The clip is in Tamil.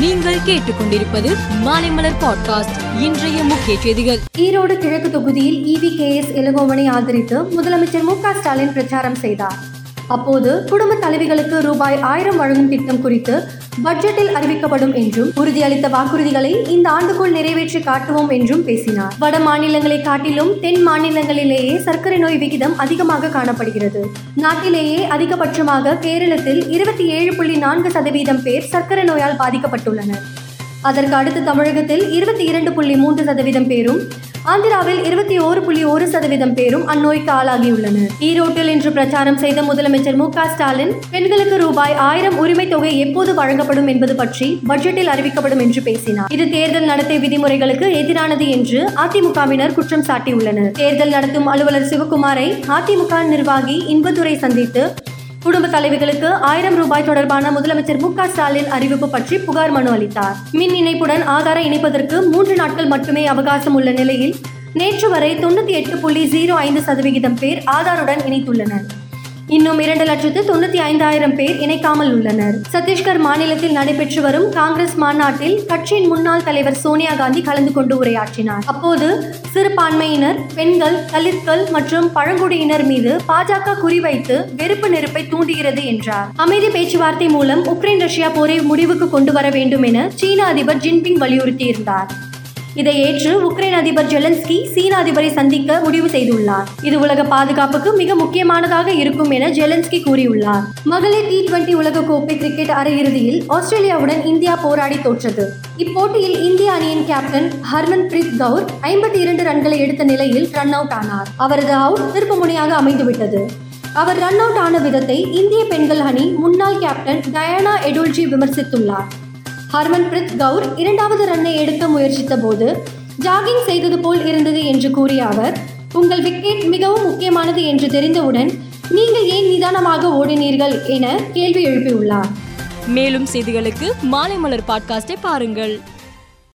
நீங்கள் கேட்டுக்கொண்டிருப்பது மாலைமலர் பாட்காஸ்ட் இன்றைய முக்கிய செய்திகள். ஈரோடு கிழக்கு தொகுதியில் இவி கே எஸ் இளங்கோவனை ஆதரித்து முதலமைச்சர் மு க ஸ்டாலின் பிரச்சாரம் செய்தார். அப்போது குடும்ப தலைவிகளுக்கு ரூபாய் ஆயிரம் வழங்கும் திட்டம் குறித்து பட்ஜெட்டில் அறிவிக்கப்படும் என்றும் உறுதியளித்த வாக்குறுதிகளை இந்த ஆண்டுக்குள் நிறைவேற்றி காட்டுவோம் என்றும் பேசினார். வட மாநிலங்களை காட்டிலும் தென் மாநிலங்களிலேயே சர்க்கரை நோய் விகிதம் அதிகமாக காணப்படுகிறது. நாட்டிலேயே அதிகபட்சமாக கேரளத்தில் இருபத்தி ஏழு புள்ளி நான்கு சதவீதம் பேர் சர்க்கரை நோயால் பாதிக்கப்பட்டுள்ளனர். அதற்கு அடுத்து தமிழகத்தில் இருபத்தி இரண்டு புள்ளி மூன்று சதவீதம் பேரும் ஆந்திராவில் இருபத்தி ஓரு புள்ளி ஒரு சதவீதம் பேரும் அந்நோய்க்கு ஆளாகியுள்ளனர். ஈரோட்டில் இன்று பிரச்சாரம் செய்த முதலமைச்சர் மு ஸ்டாலின் பெண்களுக்கு ரூபாய் ஆயிரம் உரிமை தொகை எப்போது வழங்கப்படும் என்பது பற்றி பட்ஜெட்டில் அறிவிக்கப்படும் என்று பேசினார். இது தேர்தல் நடத்தை விதிமுறைகளுக்கு எதிரானது என்று அதிமுகவினர் குற்றம் சாட்டியுள்ளனர். தேர்தல் நடத்தும் அலுவலர் சிவகுமாரை அதிமுக நிர்வாகி இன்பதுரை சந்தித்து குடும்ப தலைவிகளுக்கு ஆயிரம் ரூபாய் தொடர்பான முதலமைச்சர் மு ஸ்டாலின் அறிவிப்பு பற்றி புகார் மனு அளித்தார். மின் இணைப்புடன் ஆதார இணைப்பதற்கு மூன்று நாட்கள் மட்டுமே அவகாசம் உள்ள நிலையில் நேற்று வரை தொண்ணூத்தி எட்டு புள்ளி ஜீரோ ஐந்து சதவிகிதம் பேர் ஆதாருடன் இணைத்துள்ளனர். இன்னும் இரண்டு லட்சத்து தொண்ணூத்தி ஐந்தாயிரம் பேர் இணைக்காமல் உள்ளனர். சத்தீஸ்கர் மாநிலத்தில் நடைபெற்று வரும் காங்கிரஸ் மாநாட்டில் கட்சியின் முன்னாள் தலைவர் சோனியா காந்தி கலந்து கொண்டு உரையாற்றினார். அப்போது சிறுபான்மையினர் பெண்கள் தலித்கள் மற்றும் பழங்குடியினர் மீது பாஜக குறிவைத்து வெறுப்பு நெருப்பை தூண்டுகிறது என்றார். அமைதி பேச்சுவார்த்தை மூலம் உக்ரைன் ரஷ்யா போரை முடிவுக்கு கொண்டு வர வேண்டும் என சீன அதிபர் ஜின்பிங் வலியுறுத்தியிருந்தார். இதை ஏற்று உக்ரைன் அதிபர் ஜெலன்ஸ்கி சீன அதிபரை சந்திக்க முடிவு செய்துள்ளார். இது உலக பாதுகாப்புக்கு மிக முக்கியமானதாக இருக்கும் என ஜெலன்ஸ்கி கூறியுள்ளார். மகளிர் டி டுவெண்டி உலகக்கோப்பை கிரிக்கெட் அரையிறுதியில் ஆஸ்திரேலியாவுடன் இந்தியா போராடி தோற்றது. இப்போட்டியில் இந்திய அணியின் கேப்டன் ஹர்மன் பிரீத் கவுர் ஐம்பத்தி இரண்டு ரன்களை எடுத்த நிலையில் ரன் அவுட் ஆனார். அவரது அவுட் திருப்புமுனையாக அமைந்துவிட்டது. அவர் ரன் அவுட் ஆன விதத்தை இந்திய பெண்கள் அணி முன்னாள் கேப்டன் டயானா எடுல்ஜி விமர்சித்துள்ளார். ஹர்மன்பிரித் கவுர் இரண்டாவது ரன்னை எடுக்க முயற்சித்த போது ஜாகிங் செய்தது போல் இருந்தது என்று கூறிய அவர் உங்கள் விக்கெட் மிகவும் முக்கியமானது என்று தெரிந்தவுடன் நீங்கள் ஏன் நிதானமாக ஓடினீர்கள் என கேள்வி எழுப்பியுள்ளார். மேலும் செய்திகளுக்கு மாலைமலர் பாட்காஸ்டை பாருங்கள்.